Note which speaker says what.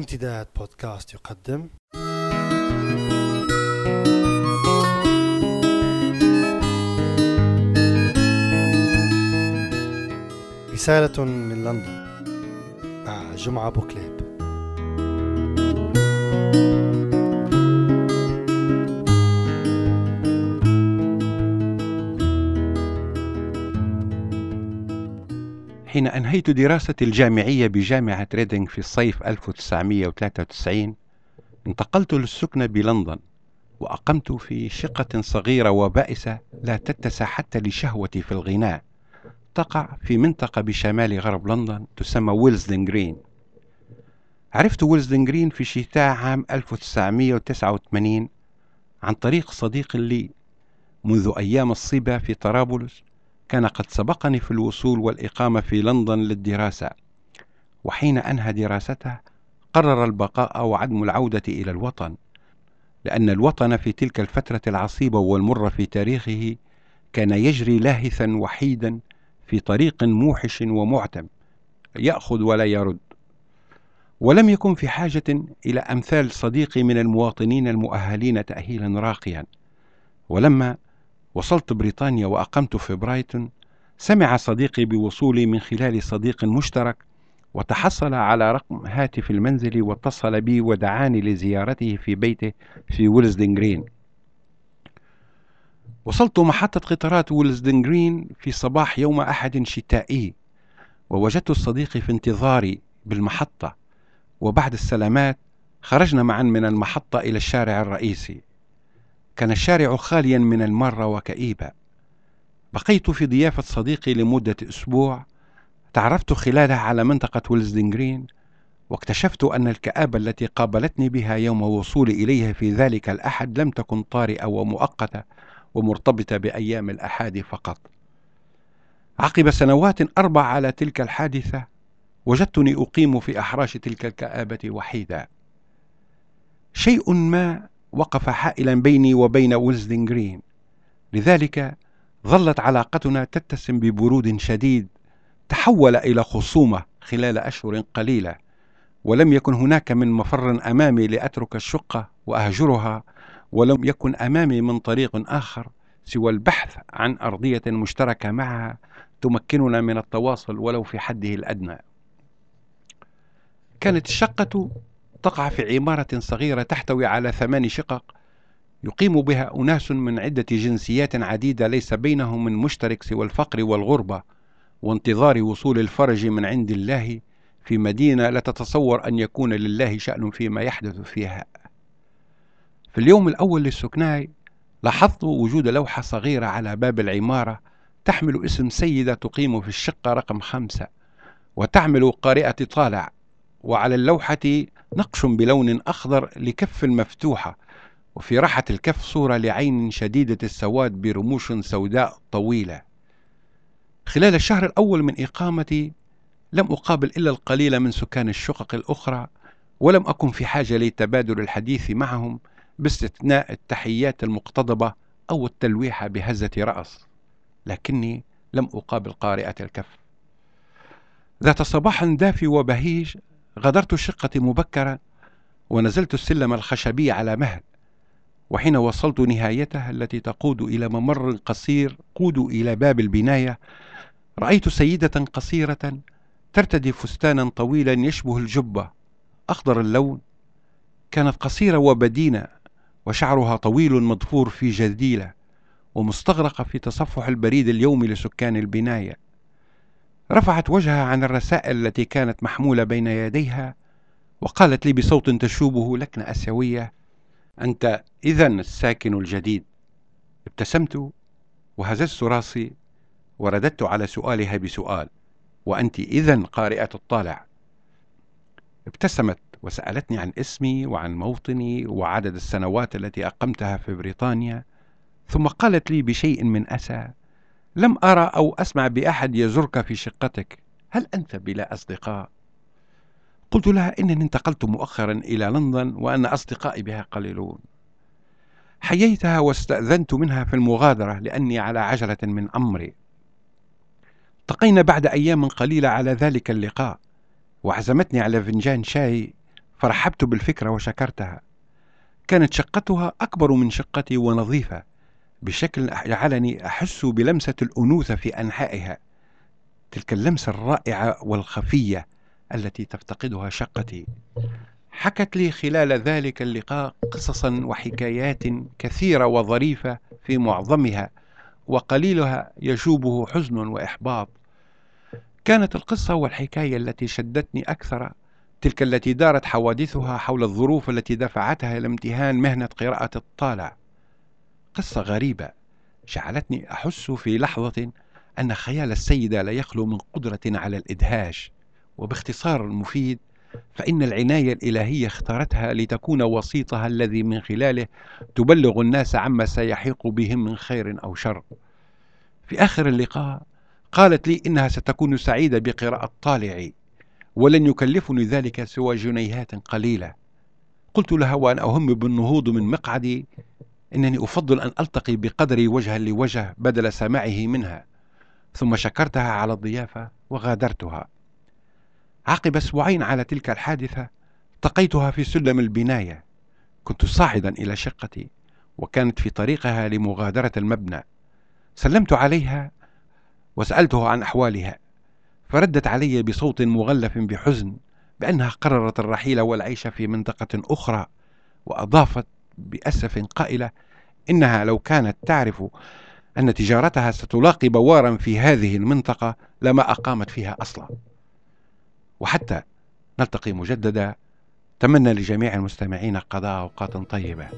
Speaker 1: امتداد بودكاست يقدم. رسالة من لندن. مع جمعة بوكليب.
Speaker 2: حين أنهيت دراستي الجامعية بجامعة ريدينغ في الصيف 1993 انتقلت للسكن بلندن وأقمت في شقة صغيرة وبائسة لا تتسع حتى لشهوتي في الغناء. تقع في منطقة بشمال غرب لندن تسمى ويلزدن جرين عرفت ويلزدن جرين في شتاء عام 1989 عن طريق صديق لي منذ أيام الصبا في طرابلس كان قد سبقني في الوصول والإقامة في لندن للدراسة. وحين أنهى دراسته قرر البقاء وعدم العودة إلى الوطن لأن الوطن في تلك الفترة العصيبة والمرة في تاريخه كان يجري لاهثا وحيدا في طريق موحش ومعتم يأخذ ولا يرد. ولم يكن في حاجة إلى أمثال صديقي من المواطنين المؤهلين تأهيلا راقيا. ولما وصلت بريطانيا وأقمت في برايتون سمع صديقي بوصولي من خلال صديق مشترك وتحصل على رقم هاتف المنزل واتصل بي ودعاني لزيارته في بيته في ويلزدن جرين وصلت محطة قطارات ويلزدن جرين في صباح يوم أحد شتائي ووجدت صديقي في انتظاري بالمحطة وبعد السلامات خرجنا معا من المحطة إلى الشارع الرئيسي. كان الشارع خاليا من المارة وكئيبا. بقيت في ضيافة صديقي لمدة أسبوع. تعرفت خلالها على منطقة ويلزدن جرين واكتشفت أن الكآبة التي قابلتني بها يوم وصولي إليها في ذلك الأحد لم تكن طارئة ومؤقتة ومرتبطة بأيام الأحاد فقط. عقب سنوات أربع على تلك الحادثة وجدتني أقيم في أحراش تلك الكآبة وحيدا. شيء ما وقف حائلا بيني وبين ويلزدن جرين. لذلك ظلت علاقتنا تتسم ببرود شديد تحول إلى خصومة خلال أشهر قليلة ولم يكن هناك من مفر أمامي لأترك الشقة وأهجرها ولم يكن أمامي من طريق آخر سوى البحث عن أرضية مشتركة معها تمكننا من التواصل ولو في حده الأدنى. كانت الشقة تقع في عمارة صغيرة تحتوي على ثمان شقق يقيم بها أناس من عدة جنسيات عديدة ليس بينهم من مشترك سوى الفقر والغربة وانتظار وصول الفرج من عند الله في مدينة لا تتصور أن يكون لله شأن فيما يحدث فيها. في اليوم الأول للسكناء لاحظت وجود لوحة صغيرة على باب العمارة تحمل اسم سيدة تقيم في الشقة رقم خمسة وتعمل قارئة طالع. وعلى اللوحة نقش بلون أخضر لكف مفتوحة وفي راحة الكف صورة لعين شديدة السواد برموش سوداء طويلة. خلال الشهر الأول من إقامتي لم أقابل إلا القليل من سكان الشقق الأخرى ولم أكن في حاجة لتبادل الحديث معهم باستثناء التحيات المقتضبة أو التلويح بهزة رأس. لكني لم أقابل قارئة الكف. ذات صباح دافي وبهيج غادرت الشقة مبكرا ونزلت السلم الخشبي على مهل وحين وصلت نهايتها التي تقود إلى ممر قصير قود إلى باب البناية رأيت سيدة قصيرة ترتدي فستانا طويلا يشبه الجبة أخضر اللون كانت قصيرة وبدينة وشعرها طويل مضفور في جديلة ومستغرقة في تصفح البريد اليومي لسكان البناية. رفعت وجهها عن الرسائل التي كانت محمولة بين يديها وقالت لي بصوت تشوبه لكنة آسيوية أنت إذا الساكن الجديد. ابتسمت وهززت راسي ورددت على سؤالها بسؤال وأنت إذا قارئة الطالع. ابتسمت وسألتني عن اسمي وعن موطني وعدد السنوات التي أقمتها في بريطانيا ثم قالت لي بشيء من أسى لم أرى أو أسمع بأحد يزرك في شقتك. هل أنت بلا أصدقاء؟ قلت لها إنني انتقلت مؤخرا إلى لندن وأن أصدقائي بها قليلون. حييتها واستأذنت منها في المغادرة لأني على عجلة من أمري. التقينا بعد أيام قليلة على ذلك اللقاء. وعزمتني على فنجان شاي فرحبت بالفكرة وشكرتها. كانت شقتها أكبر من شقتي ونظيفة. بشكل جعلني أحس بلمسة الأنوثة في أنحائها تلك اللمسة الرائعة والخفية التي تفتقدها شقتي. حكت لي خلال ذلك اللقاء قصصا وحكايات كثيرة وظريفة في معظمها وقليلها يشوبه حزن وإحباط. كانت القصة والحكاية التي شدتني أكثر تلك التي دارت حوادثها حول الظروف التي دفعتها إلى امتهان مهنة قراءة الطالع. قصة غريبة جعلتني أحس في لحظة أن خيال السيدة لا يخلو من قدرة على الإدهاش وباختصار المفيد فإن العناية الإلهية اختارتها لتكون وسيطها الذي من خلاله تبلغ الناس عما سيحيق بهم من خير أو شر. في آخر اللقاء قالت لي إنها ستكون سعيدة بقراءة طالعي ولن يكلفني ذلك سوى جنيهات قليلة. قلت لها وأنا أهم بالنهوض من مقعدي إنني أفضل أن ألتقي بقدري وجها لوجه بدل سماعه منها. ثم شكرتها على الضيافة وغادرتها. عقب أسبوعين على تلك الحادثة التقيتها في سلم البناية. كنت صاعدا إلى شقتي وكانت في طريقها لمغادرة المبنى. سلمت عليها وسألته عن أحوالها. فردت علي بصوت مغلف بحزن بأنها قررت الرحيل والعيش في منطقة أخرى وأضافت بأسف قائلة إنها لو كانت تعرف أن تجارتها ستلاقي بوارا في هذه المنطقة لما أقامت فيها أصلا. وحتى نلتقي مجددا. تمنى لجميع المستمعين قضاء أوقات طيبة.